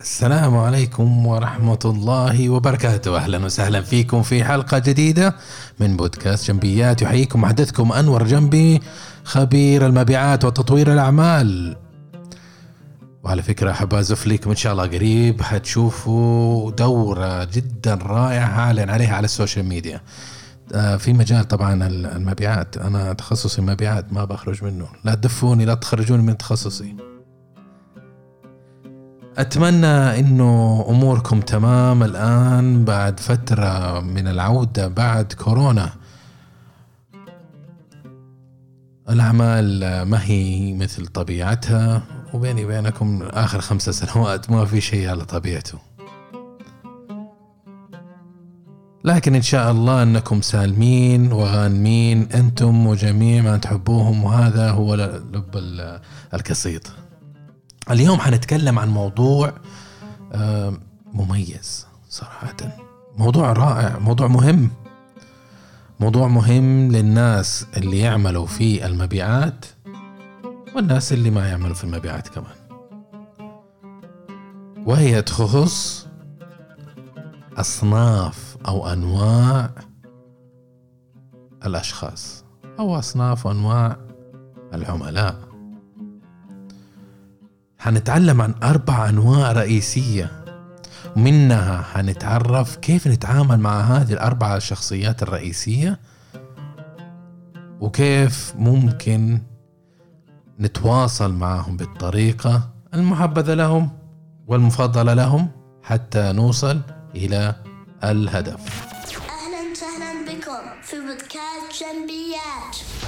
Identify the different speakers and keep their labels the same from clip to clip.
Speaker 1: السلام عليكم ورحمة الله وبركاته. أهلا وسهلا فيكم في حلقة جديدة من بودكاست جنبيات. يحييكم محدثكم أنور جنبي خبير المبيعات وتطوير الأعمال. وعلى فكرة أحب أزف لكم إن شاء الله قريب حتشوفوا دورة جدا رائعة أعلن عليها على ال social media. آه، في مجال طبعا المبيعات. أنا تخصصي مبيعات ما بخرج منه. لا تدفوني لا تخرجوني من تخصصي. أتمنى إنه أموركم تمام الآن بعد فترة من العودة بعد كورونا. الأعمال ما هي مثل طبيعتها وبيني وبينكم آخر خمسة سنوات ما في شيء على طبيعته. لكن إن شاء الله أنكم سالمين وغانمين أنتم وجميع من تحبوهم وهذا هو لب القصيد اليوم حنتكلم عن موضوع مميز صراحة. موضوع رائع موضوع مهم. موضوع مهم للناس اللي يعملوا في المبيعات والناس اللي ما يعملوا في المبيعات كمان. وهي تخص أصناف أو أنواع الأشخاص أو أصناف وأنواع العملاء. حنتعلم عن أربع أنواع رئيسية. ومنها حنتعرف كيف نتعامل مع هذه الأربع الشخصيات الرئيسية وكيف ممكن نتواصل معهم بالطريقة المحبذة لهم والمفضلة لهم حتى نوصل إلى الهدف.
Speaker 2: أهلا وسهلا بكم في بودكاست جنبيات.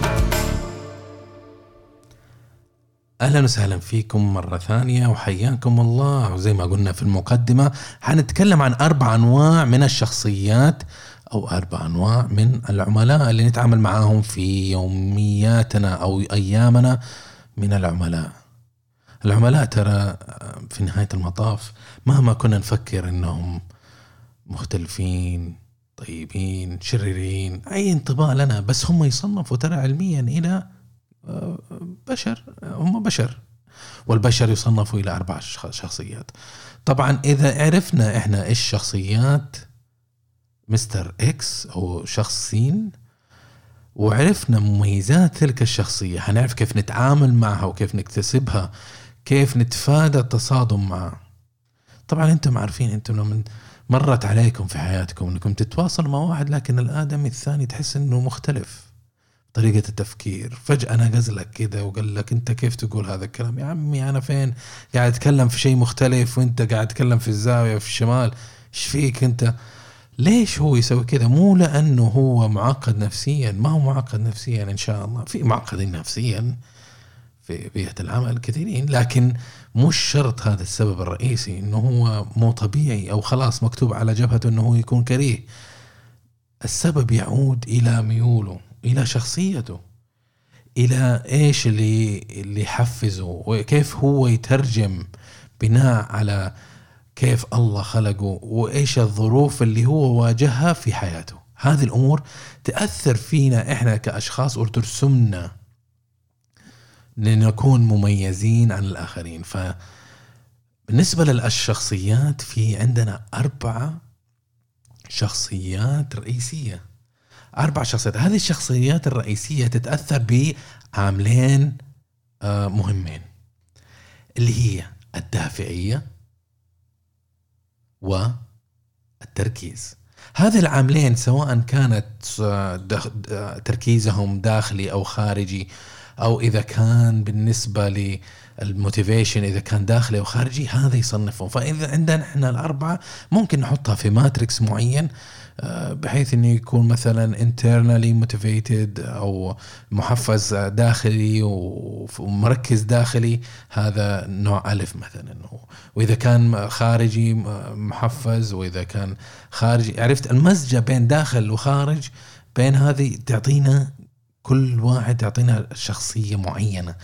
Speaker 1: أهلا وسهلا فيكم مرة ثانية وحياكم الله وزي ما قلنا في المقدمة حنتكلم عن أربع أنواع من الشخصيات أو أربع أنواع من العملاء اللي نتعامل معاهم في يومياتنا أو أيامنا من العملاء. العملاء ترى في نهاية المطاف مهما كنا نفكر إنهم مختلفين طيبين شريرين أي انطباع لنا بس هم يصنفوا ترى علميا إلى بشر هم بشر والبشر يصنفوا إلى أربع شخصيات. طبعا إذا عرفنا إحنا إيش شخصيات مستر إكس أو شخص سين وعرفنا مميزات تلك الشخصية حنعرف كيف نتعامل معها وكيف نكتسبها كيف نتفادى التصادم معها. طبعا أنتم عارفين أنتم لما مرت عليكم في حياتكم إنكم تتواصلوا مع واحد لكن الآدمي الثاني تحس إنه مختلف. طريقة التفكير. فجأة نقز لك كذا وقال لك أنت كيف تقول هذا الكلام؟ يا عمي أنا فين؟ قاعد أتكلم في شيء مختلف وأنت قاعد تتكلم في الزاوية في الشمال. إيش فيك أنت؟ ليش هو يسوي كذا مو لأنه هو معقد نفسيا ما هو معقد نفسيا إن شاء الله. في معقدين نفسيا في بيئة العمل كثيرين لكن مش شرط هذا السبب الرئيسي إنه هو مو طبيعي أو خلاص مكتوب على جبهته إنه هو يكون كريه. السبب يعود إلى ميوله. إلى شخصيته. إلى إيش اللي اللي يحفزه وكيف هو يترجم بناء على كيف الله خلقه وإيش الظروف اللي هو واجهها في حياته. هذه الأمور تأثر فينا إحنا كأشخاص وترسمنا لنكون مميزين عن الآخرين. ف بالنسبة للشخصيات في عندنا أربعة شخصيات رئيسية. أربع شخصيات. هذه الشخصيات الرئيسية تتأثر بعاملين مهمين اللي هي الدافعية والتركيز. هذه العاملين سواء كانت تركيزهم داخلي أو خارجي أو إذا كان بالنسبة لل motivation إذا كان داخلي أو خارجي هذا يصنفهم فإذا عندنا إحنا الأربعة ممكن نحطها في matrix معين بحيث إنه يكون مثلا internally motivated أو محفز داخلي ومركز داخلي هذا نوع ألف مثلا. وإذا كان خارجي محفز وإذا كان خارجي عرفت؟ المزجة بين داخل وخارج بين هذه تعطينا كل واحد يعطينا شخصية معينة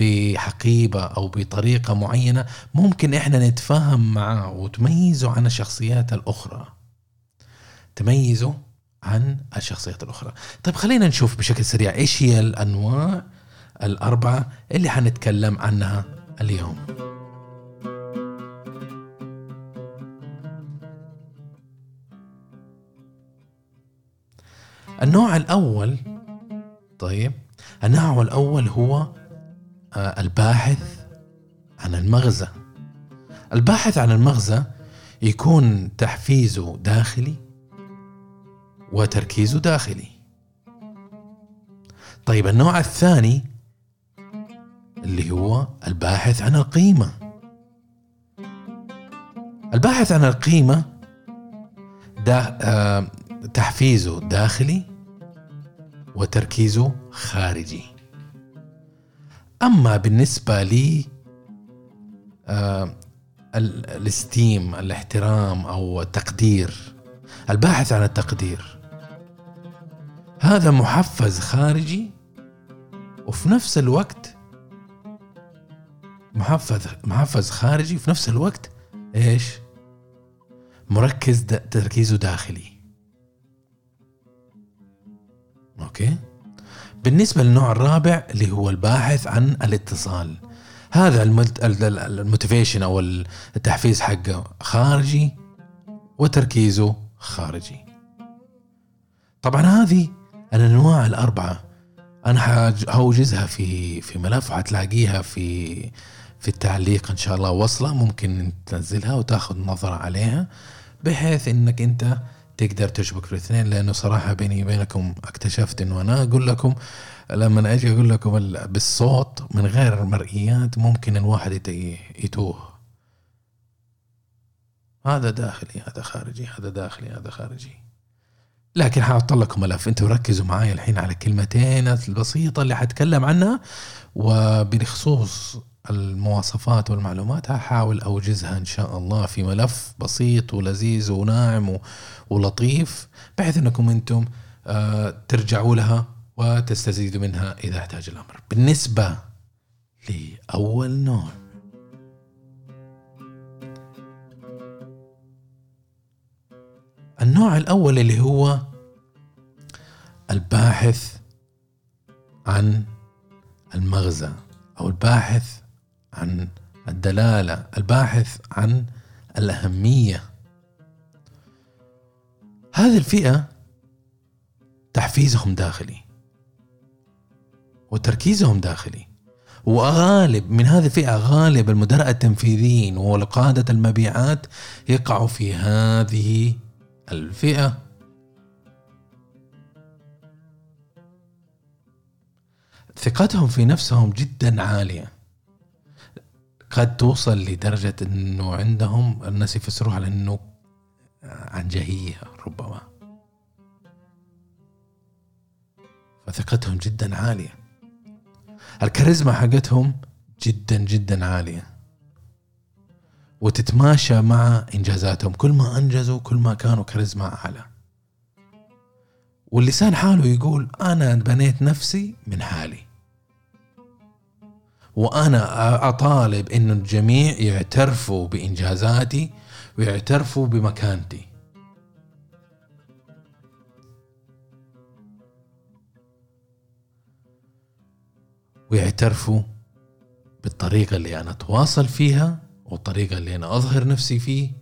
Speaker 1: بحقيبة أو بطريقة معينة ممكن إحنا نتفاهم معاه وتميزه عن الشخصيات الأخرى. تميزه عن الشخصيات الأخرى. طيب خلينا نشوف بشكل سريع إيش هي الأنواع الأربعة اللي حنتكلم عنها اليوم. النوع الأول طيب النوع الأول هو آه، الباحث عن المغزى. الباحث عن المغزى يكون تحفيزه داخلي وتركيزه داخلي. طيب النوع الثاني اللي هو الباحث عن القيمة. الباحث عن القيمة ده آه تحفيزه داخلي وتركيزه خارجي. أما بالنسبة لي آه الاستيم الاحترام أو التقدير الباحث عن التقدير هذا محفز خارجي وفي نفس الوقت محفز محفز خارجي وفي نفس الوقت إيش؟ مركز تركيزه داخلي. okay؟ بالنسبة للنوع الرابع اللي هو الباحث عن الاتصال. هذا ال motivation أو التحفيز حقه خارجي وتركيزه خارجي. طبعا هذه الأنواع الأربعة. أنا هوجزها في في ملف وحتلاقيها في في التعليق إن شاء الله وصلة. ممكن تنزلها وتاخذ نظرة عليها بحيث إنك أنت تقدر تشبك في الاثنين. لأنه صراحة بيني وبينكم اكتشفت إنه أنا أقول لكم لما أجي أقول لكم بالصوت من غير مرئيات ممكن الواحد يتوه. هذا داخلي هذا خارجي هذا داخلي هذا خارجي. لكن حاحط لكم ملف أنتم ركزوا معي الحين على كلمتين البسيطة اللي حتكلم عنها وبخصوص المواصفات والمعلومات هحاول أوجزها إن شاء الله في ملف بسيط ولذيذ وناعم ولطيف بحيث إنكم أنتم آه، ترجعوا لها وتستزيدوا منها إذا احتاج الأمر. بالنسبة لأول نوع النوع الأول اللي هو الباحث عن المغزى أو الباحث عن الدلالة الباحث عن الأهمية. هذه الفئة تحفيزهم داخلي وتركيزهم داخلي وغالب من هذه الفئة غالب المدراء التنفيذيين وقادة المبيعات يقعوا في هذه الفئة. ثقتهم في نفسهم جدا عالية. قد توصل لدرجة إنه عندهم الناس يفسروها على إنه عنجهية ربما. فثقتهم جدا عالية. الكاريزما حقتهم جدا جدا عالية. وتتماشى مع إنجازاتهم. كل ما أنجزوا كل ما كانوا كاريزما أعلى. واللسان حاله يقول أنا بنيت نفسي من حالي. وأنا أطالب إنه الجميع يعترفوا بإنجازاتي ويعترفوا بمكانتي. ويعترفوا بالطريقة اللي أنا أتواصل فيها والطريقة اللي أنا أظهر نفسي فيه.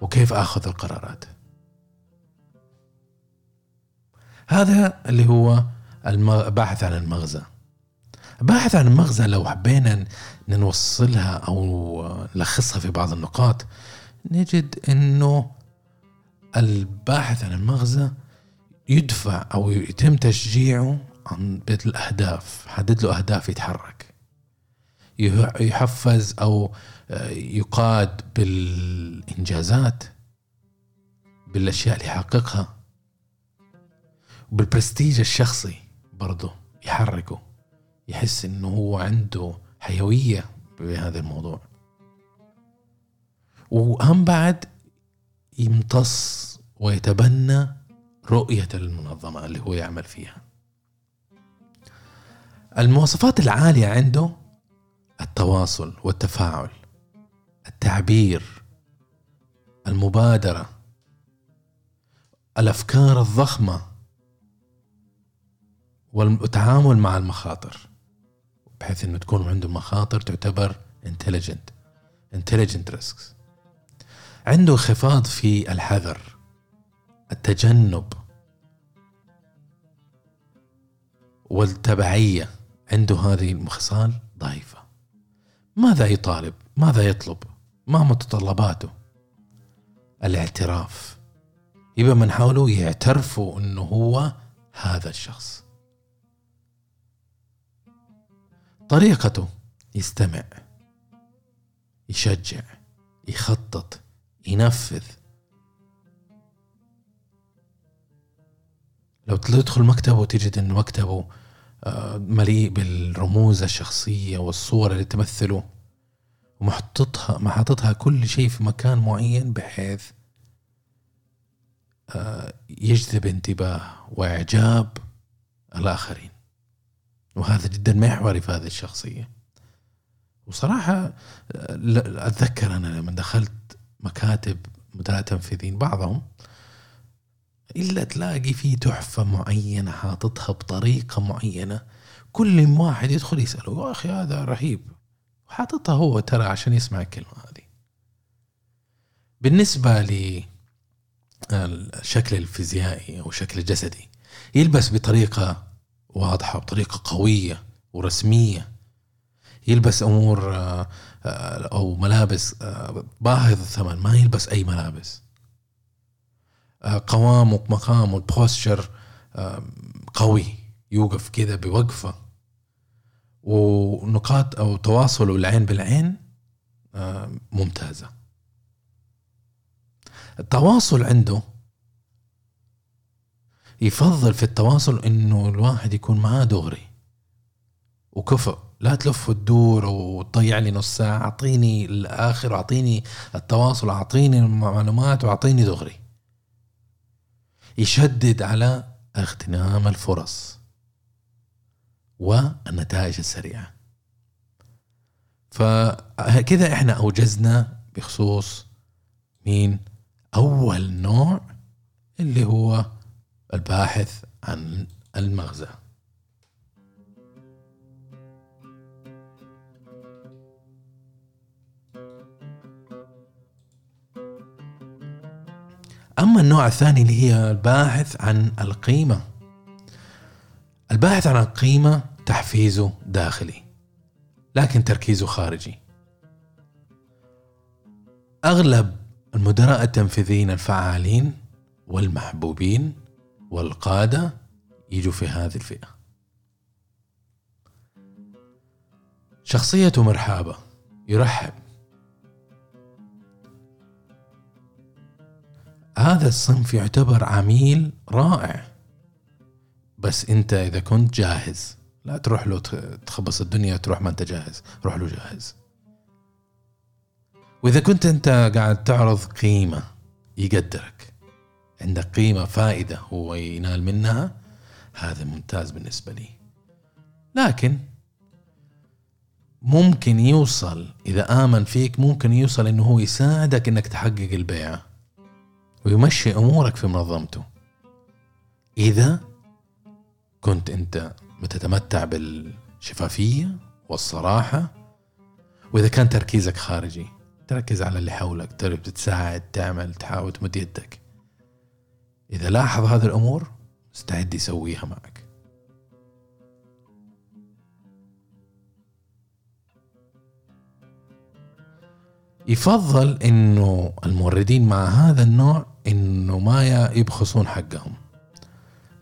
Speaker 1: وكيف أخذ القرارات؟ هذا اللي هو الباحث عن المغزى. الباحث عن المغزى لو حبينا نوصلها أو نلخصها في بعض النقاط نجد أنه الباحث عن المغزى يدفع أو يتم تشجيعه عن بالاهداف حدد له أهداف يتحرك. يحفز أو يقاد بالإنجازات بالأشياء اللي يحققها وبالبرستيج الشخصي. برضه يحركه يحس إنه هو عنده حيوية بهذا الموضوع. وأهم بعد يمتص ويتبنى رؤية المنظمة اللي هو يعمل فيها. المواصفات العالية عنده التواصل والتفاعل التعبير المبادرة الأفكار الضخمة والتعامل مع المخاطر بحيث إنه تكون عنده مخاطر تعتبر intelligent intelligent risks. عنده انخفاض في الحذر التجنب والتبعية. عنده هذه الخصال ضعيفة. ماذا يطالب؟ ماذا يطلب؟ ما متطلباته؟ الاعتراف. يبقى من حوله يعترفوا إنه هو هذا الشخص. طريقته يستمع يشجع يخطط ينفذ. لو تدخل مكتبه وتجد إن مكتبه آه، مليء بالرموز الشخصية والصور اللي تمثله ومحطتها محطتها كل شيء في مكان معين بحيث آه، يجذب انتباه وإعجاب الآخرين. وهذا جدا محوري في هذه الشخصية. وصراحة آه، أتذكر أنا لما دخلت مكاتب مدراء تنفيذيين بعضهم إلا تلاقي في تحفة معينة حاططها بطريقة معينة كل واحد يدخل يسأله يا أخي هذا رهيب. وحاططها هو ترى عشان يسمع الكلمة هذه. بالنسبة ل الشكل الفيزيائي أو الشكل الجسدي يلبس بطريقة واضحة بطريقه قوية ورسمية. يلبس أمور آه، آه، أو ملابس آه، باهظ الثمن ما يلبس أي ملابس. قوامه مقامه البوستشر قوي يوقف كذا بوقفة. ونقاط أو تواصله العين بالعين ممتازة. التواصل عنده يفضل في التواصل إنه الواحد يكون معاه دغري. وكفؤ لا تلف وتدور وتضيع لي نص ساعة أعطيني الآخر وأعطيني التواصل أعطيني المعلومات وأعطيني دغري. يشدد على اغتنام الفرص والنتائج السريعة. فكذا إحنا أوجزنا بخصوص مين؟ أول نوع اللي هو الباحث عن المغزى. أما النوع الثاني اللي هي الباحث عن القيمة. الباحث عن القيمة تحفيزه داخلي لكن تركيزه خارجي. أغلب المدراء التنفيذيين الفعالين والمحبوبين والقادة يجوا في هذه الفئة. شخصيته مرحابة يرحب. هذا الصنف يعتبر عميل رائع. بس أنت إذا كنت جاهز لا تروح له تخبص الدنيا تروح ما أنت جاهز. روح له جاهز. وإذا كنت أنت قاعد تعرض قيمة يقدرك. عندك قيمة فائدة هو ينال منها هذا ممتاز بالنسبة لي. لكن ممكن يوصل إذا آمن فيك ممكن يوصل إنه هو يساعدك إنك تحقق البيعه ويمشي أمورك في منظمته. إذا كنت أنت بتتمتع بالشفافية والصراحة وإذا كان تركيزك خارجي تركز على اللي حولك تعرف تساعد تعمل تحاول تمد يدك. إذا لاحظ هذه الأمور استعد يسويها معك. يفضل إنه الموردين مع هذا النوع إنه ما يبخسون حقهم.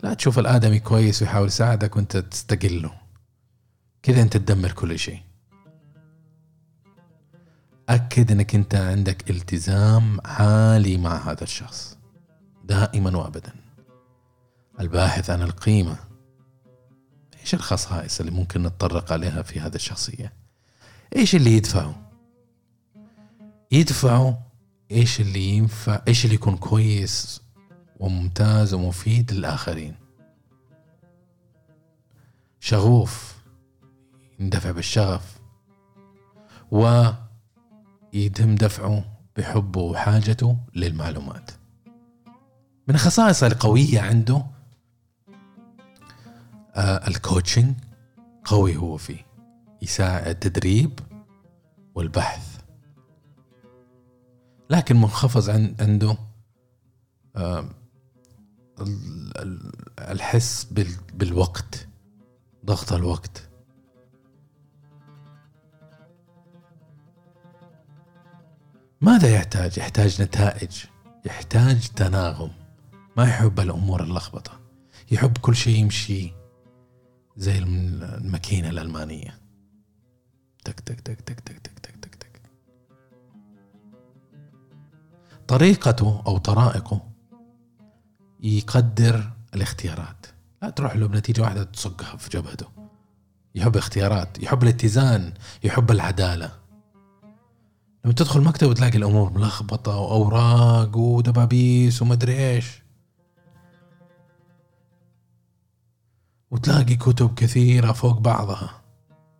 Speaker 1: لا تشوف الآدمي كويس ويحاول يساعدك وأنت تستقله. كذا أنت تدمر كل شيء. أكد إنك أنت عندك التزام عالي مع هذا الشخص. دائما وابدا. الباحث عن القيمة. إيش الخصائص اللي ممكن نتطرق عليها في هذه الشخصية؟ إيش اللي يدفعه؟ يدفعوا إيش اللي ينفع إيش اللي يكون كويس وممتاز ومفيد للآخرين. شغوف يندفع بالشغف. ويتم دفعه بحبه وحاجته للمعلومات. من الخصائص القوية عنده آه الكوتشنج قوي هو فيه. يساعد التدريب والبحث. لكن منخفض عن عنده آه ال- ال- الحس بال- بالوقت ضغط الوقت. ماذا يحتاج؟ يحتاج نتائج يحتاج تناغم. ما يحب الأمور اللخبطة. يحب كل شيء يمشي زي الم- الماكينة الألمانية. تك تك تك تك تك تك تك تك تك. طريقته أو طرائقه يقدر الاختيارات. لا تروح له بنتيجة واحدة تصقها في جبهته. يحب اختيارات يحب الاتزان يحب العدالة. لما تدخل مكتب وتلاقي الأمور ملخبطة وأوراق ودبابيس ومدري إيش. وتلاقي كتب كثيرة فوق بعضها.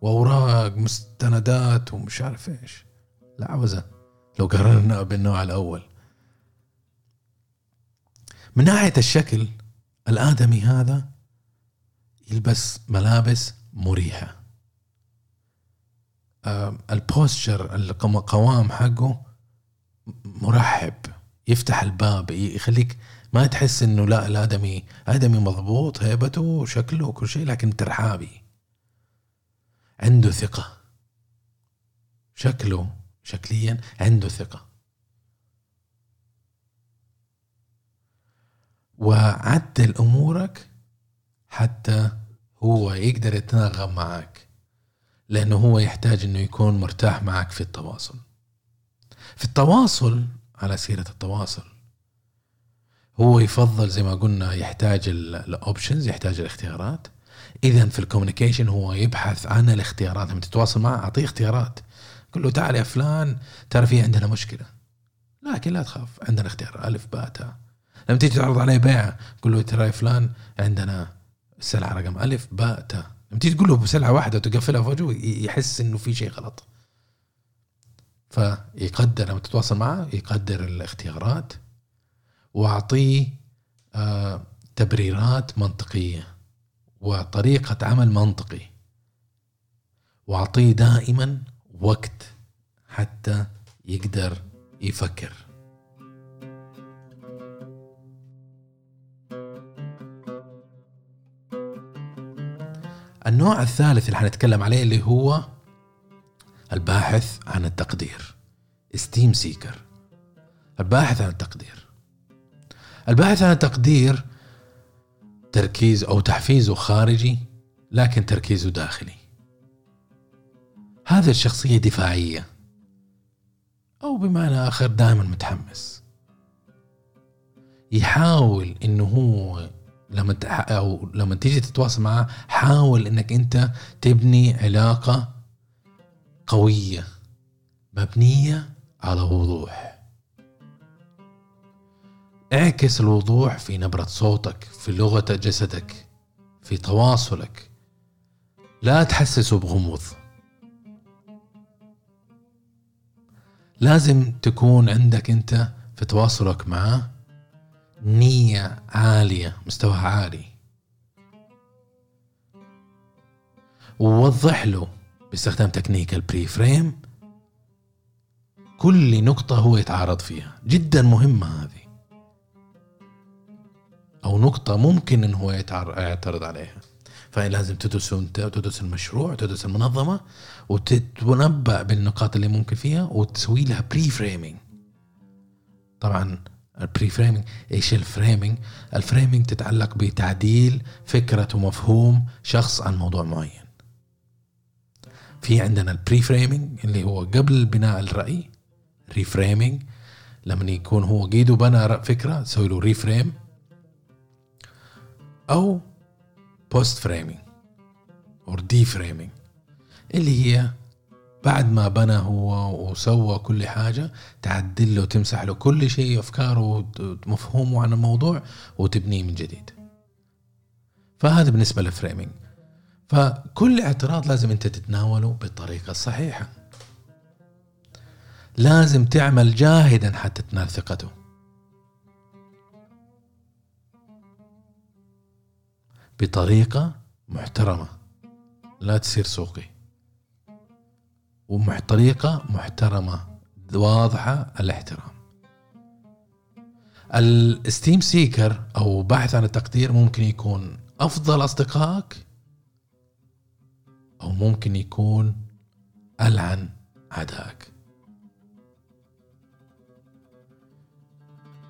Speaker 1: وأوراق مستندات ومش عارف إيش. لعوزة لو قارنا بالنوع الأول. من ناحية الشكل الآدمي هذا يلبس ملابس مريحة. البوستشر القوام حقه مرحب. يفتح الباب يخليك ما تحس إنه لا الآدمي آدمي مضبوط هيبته وشكله وكل شيء لكن ترحابي. عنده ثقة. شكله شكليا عنده ثقة. وعدل أمورك حتى هو يقدر يتناغم معك لأنه هو يحتاج إنه يكون مرتاح معك في التواصل. في التواصل على سيرة التواصل هو يفضل زي ما قلنا يحتاج ال options يحتاج الاختيارات. اذا في ال communication هو يبحث عن الاختيارات. لما تتواصل معه أعطيه اختيارات. قل له تعال يا فلان ترى في عندنا مشكلة. لكن لا تخاف عندنا اختيار ألف باء تاء لما تيجي تعرض عليه بيع قل له ترى يا فلان عندنا السلعه رقم ألف باء تاء لما تيجي تقول له بسلعة واحدة وتقفلها في وجهه يحس إنه في شيء غلط. فيقدر لما تتواصل معه يقدر الاختيارات. واعطيه آه تبريرات منطقية وطريقة عمل منطقي. واعطيه دائما وقت حتى يقدر يفكر. النوع الثالث اللي حنتكلم عليه اللي هو الباحث عن التقدير esteem seeker. الباحث عن التقدير. الباحث عن التقدير تركيز أو تحفيزه خارجي لكن تركيزه داخلي. هذه الشخصية دفاعية. أو بمعنى آخر دائما متحمس. يحاول إنه هو لما تح- أو لما تيجي تتواصل معه حاول إنك أنت تبني علاقة قوية مبنية على وضوح. اعكس الوضوح في نبرة صوتك في لغة جسدك في تواصلك. لا تحسسه بغموض. لازم تكون عندك انت في تواصلك معه نية عالية مستواها عالي. ووضح له باستخدام technique ال pre-frame كل نقطة هو يتعارض فيها. جدا مهمة هذه. أو نقطة ممكن إن هو يعترض عليها. فلازم تدرس أنت وتدرس المشروع وتدرس المنظمة وتتنبأ بالنقاط اللي ممكن فيها وتسوي لها pre-framing طبعا ال pre-framing إيش ال framing ال framing تتعلق بتعديل فكرة ومفهوم شخص عن موضوع معين. في عندنا ال pre-framing اللي هو قبل بناء الرأي reframing لما يكون هو قيده بنى فكرة تسوي له reframe أو post-framing أو de-framing اللي هي بعد ما بنى هو وسوى كل حاجة تعدل له وتمسح له كل شيء أفكاره ومفهومه عن الموضوع وتبنيه من جديد. فهذا بالنسبة للفريمينج فكل اعتراض لازم أنت تتناوله بالطريقة الصحيحة. لازم تعمل جاهدا حتى تنال ثقته. بطريقة محترمة. لا تصير سوقي. وبطريقة محترمة. واضحة الاحترام. الستيم سيكر أو باحث عن التقدير ممكن يكون أفضل أصدقائك أو ممكن يكون ألعن اعدائك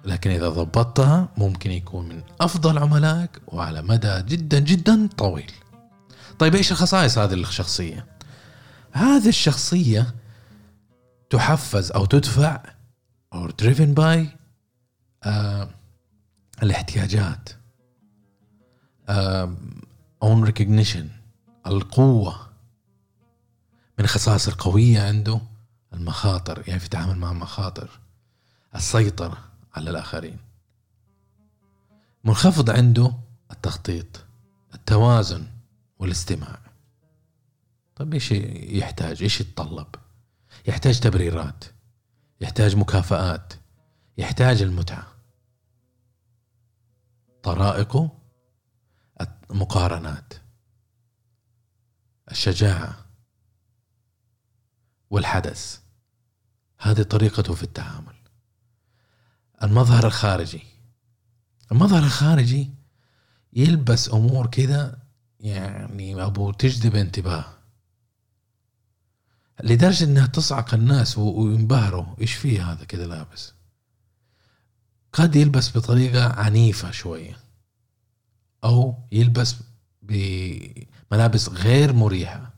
Speaker 1: لكن إذا ضبطتها ممكن يكون من أفضل عملائك وعلى مدى جدا جدا طويل. طيب إيش الخصائص هذه الشخصية؟ هذه الشخصية تحفز أو تدفع or driven by آه الاحتياجات آه own recognition القوة من الخصائص القوية عنده المخاطر يعني في التعامل مع المخاطر السيطرة. على الآخرين. منخفض عنده التخطيط التوازن والاستماع. طيب إيش يحتاج؟ إيش يتطلب؟ يحتاج تبريرات يحتاج مكافآت يحتاج المتعة. طرائقه المقارنات الشجاعة والحدث. هذه طريقته في التعامل. المظهر الخارجي. المظهر الخارجي يلبس أمور كذا يعني أبو تجذب انتباه. لدرجة إنها تصعق الناس وينبهروا. إيش فيه هذا كذا لابس؟ قد يلبس بطريقة عنيفة شوية. أو يلبس بملابس غير مريحة.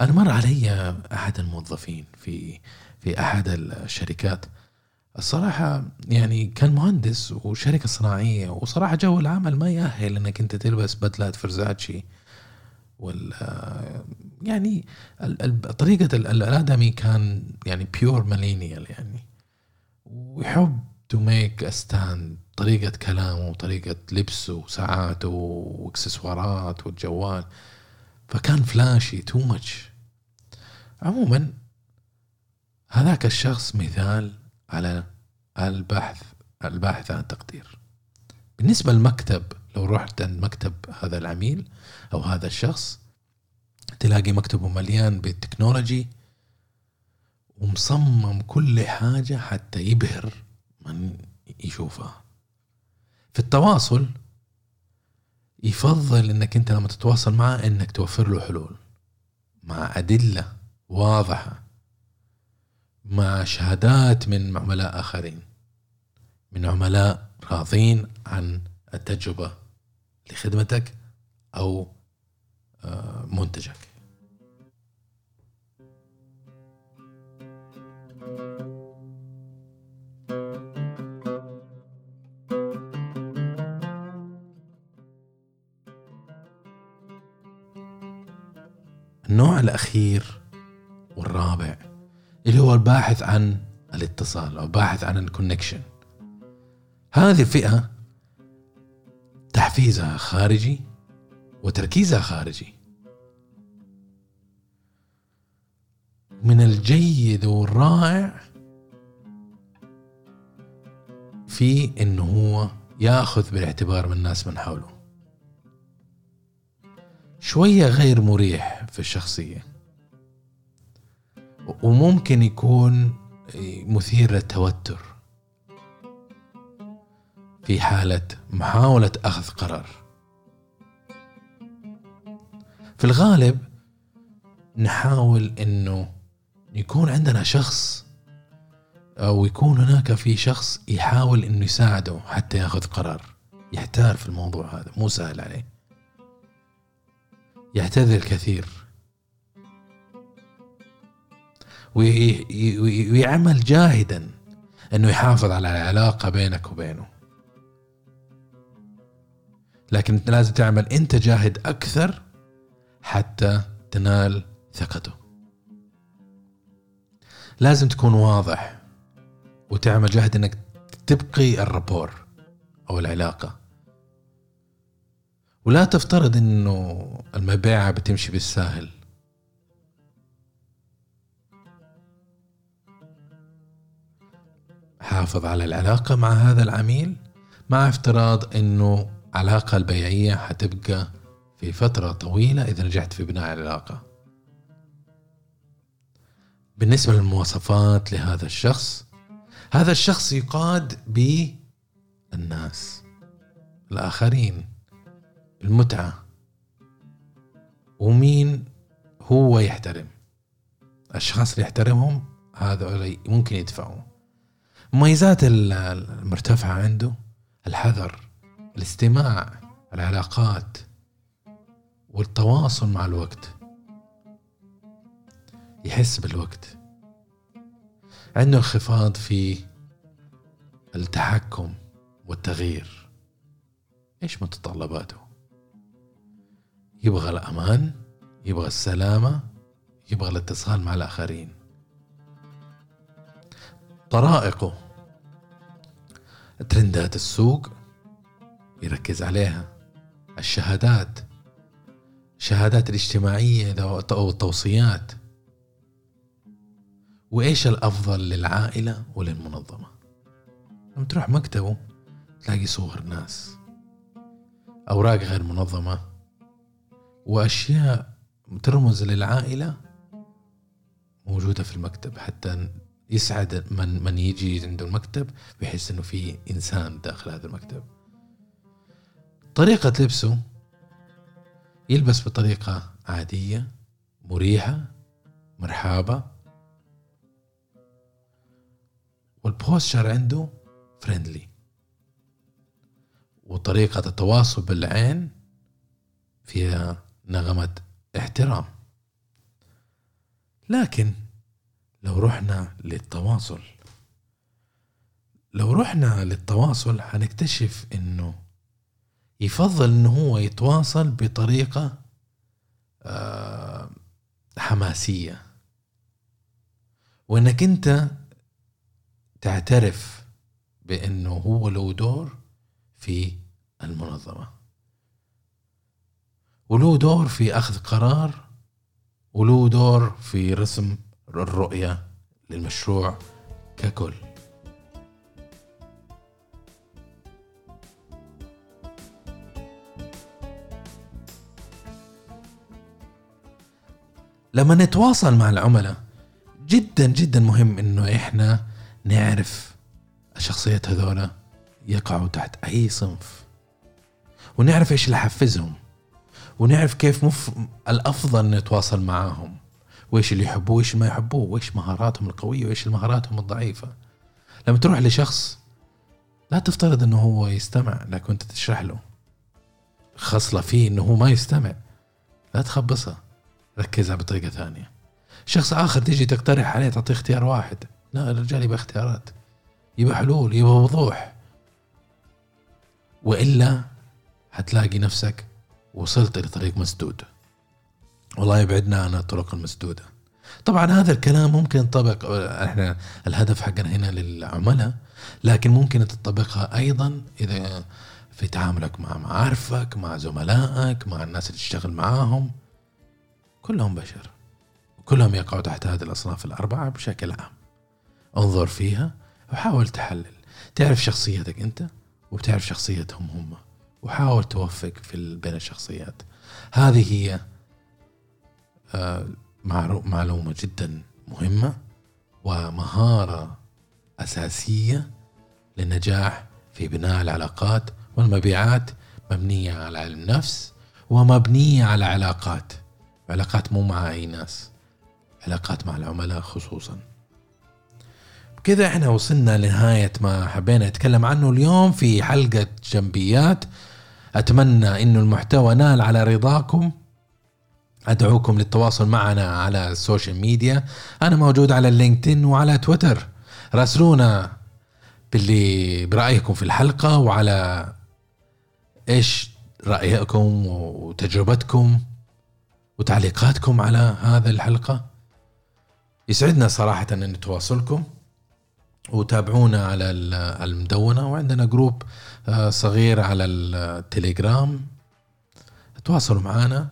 Speaker 1: أنا مر علي أحد الموظفين في في أحد الشركات. الصراحة يعني كان مهندس وشركة صناعية وصراحة جو العمل ما يأهل إنك أنت تلبس بدلات فرزاتشي. وال يعني طريقة الآدمي كان يعني pure millennial يعني. ويحب to make stand طريقة كلامه وطريقة لبسه وساعاته واكسسوارات والجوال. فكان flashy too much عموما هذاك الشخص مثال على البحث الباحث عن التقدير بالنسبة للمكتب لو رحت عند مكتب هذا العميل أو هذا الشخص تلاقي مكتبه مليان بال technology ومصمم كل حاجة حتى يبهر من يشوفها. في التواصل يفضل إنك أنت لما تتواصل معه إنك توفر له حلول. مع أدلة واضحة. مع شهادات من عملاء آخرين. من عملاء راضين عن التجربة لخدمتك أو آه، منتجك. النوع الأخير والرابع اللي هو الباحث عن الاتصال أو باحث عن الكونكشن هذه الفئة تحفيزها خارجي وتركيزها خارجي. من الجيد والرائع في إنه هو يأخذ بالاعتبار من الناس من حوله. شوية غير مريح. في الشخصية. وممكن يكون مثير للتوتر في حالة محاولة أخذ قرار. في الغالب نحاول إنه يكون عندنا شخص أو يكون هناك في شخص يحاول إنه يساعده حتى يأخذ قرار. يحتار في الموضوع هذا مو سهل عليه. يعتذر كثير. ويعمل جاهدا إنه يحافظ على العلاقه بينك وبينه. لكن لازم تعمل أنت جاهد أكثر حتى تنال ثقته. لازم تكون واضح وتعمل جهد إنك تبقي الرابور أو العلاقة. ولا تفترض إنه المبيعة بتمشي بالساهل. حافظ على العلاقة مع هذا العميل مع افتراض إنه علاقة البيعية حتبقى في فترة طويلة إذا نجحت في بناء العلاقة. بالنسبة للمواصفات لهذا الشخص هذا الشخص يقاد بالناس الآخرين المتعة ومين هو يحترم. الأشخاص اللي يحترمهم هذا ممكن يدفعوا مميزات المرتفعة عنده الحذر الاستماع العلاقات والتواصل مع الوقت. يحس بالوقت. عنده انخفاض في التحكم والتغيير. إيش متطلباته؟ يبغى الأمان يبغى السلامة يبغى الاتصال مع الآخرين. طرائقه. ترندات السوق يركز عليها. الشهادات. الشهادات الاجتماعية أو التوصيات. وإيش الأفضل للعائلة وللمنظمة؟ لما تروح مكتبه تلاقي صور ناس. أوراق غير منظمة. وأشياء ترمز للعائلة موجودة في المكتب حتى يسعد من من يجي عنده المكتب بيحس إنه في إنسان داخل هذا المكتب. طريقة لبسه يلبس بطريقة عادية مريحة مرحابة. والبوستشر عنده فريندلي وطريقة التواصل بالعين فيها نغمة احترام. لكن لو رحنا للتواصل لو رحنا للتواصل حنكتشف إنه يفضل إنه هو يتواصل بطريقة آه، حماسية. وإنك أنت تعترف بإنه هو له دور في المنظمة. وله دور في أخذ قرار وله دور في رسم الرؤية للمشروع ككل. لما نتواصل مع العملاء جدا جدا مهم إنه إحنا نعرف الشخصيات هذولا يقعوا تحت أي صنف. ونعرف إيش اللي يحفزهم. ونعرف كيف مف... الأفضل نتواصل معاهم. وإيش اللي يحبوه وإيش ما يحبوه وإيش مهاراتهم القوية وإيش مهاراتهم الضعيفة. لما تروح لشخص لا تفترض إنه هو يستمع لكن أنت تشرح له. خصلة فيه إنه هو ما يستمع. لا تخبصها ركزها بطريقة ثانية. شخص آخر تيجي تقترح عليه تعطيه اختيار واحد. لا الرجال يبغى اختيارات. يبغى حلول يبغى وضوح. وإلا حتلاقي نفسك وصلت لطريق مسدود. والله يبعدنا عن الطرق المسدودة. طبعا هذا الكلام ممكن ينطبق إحنا الهدف حقنا هنا للعملاء لكن ممكن تطبقها أيضا إذا في تعاملك مع معارفك مع زملائك مع الناس اللي تشتغل معاهم. كلهم بشر كلهم يقعوا تحت هذه الأصناف الأربعة بشكل عام. انظر فيها وحاول تحلل. تعرف شخصيتك أنت وبتعرف شخصيتهم هم وحاول توفق في بين الشخصيات. هذه هي معلومة جدا مهمة ومهارة أساسية للنجاح في بناء العلاقات والمبيعات مبنية على علم نفس ومبنية على علاقات. علاقات مو مع أي ناس علاقات مع العملاء خصوصا. كذا إحنا وصلنا لنهاية ما حبينا نتكلم عنه اليوم في حلقة جنبيات. أتمنى أنه المحتوى نال على رضاكم. أدعوكم للتواصل معنا على ال social media أنا موجود على ال LinkedIn وعلى تويتر راسلونا باللي برأيكم في الحلقة وعلى إيش رأيكم وتجربتكم وتعليقاتكم على هذه الحلقة. يسعدنا صراحة أن نتواصلكم. وتابعونا على ال- المدونة. وعندنا جروب آه، صغير على التليجرام تواصلوا معنا.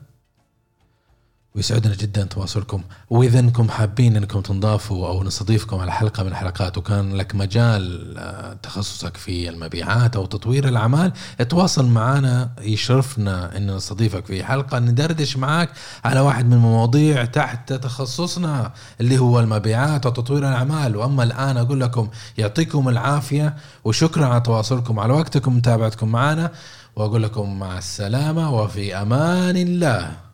Speaker 1: ويسعدنا جدا تواصلكم. واذا انكم حابين إنكم تنضافوا أو نستضيفكم على حلقة من الحلقات وكان لك مجال آه، تخصصك في المبيعات أو تطوير الأعمال تواصل معنا يشرفنا إن نستضيفك في حلقة. ندردش معك على واحد من المواضيع تحت تخصصنا اللي هو المبيعات وتطوير الأعمال. وأما الآن أقول لكم يعطيكم العافية وشكرا على تواصلكم على وقتكم ومتابعتكم معنا. وأقول لكم مع السلامة وفي أمان الله.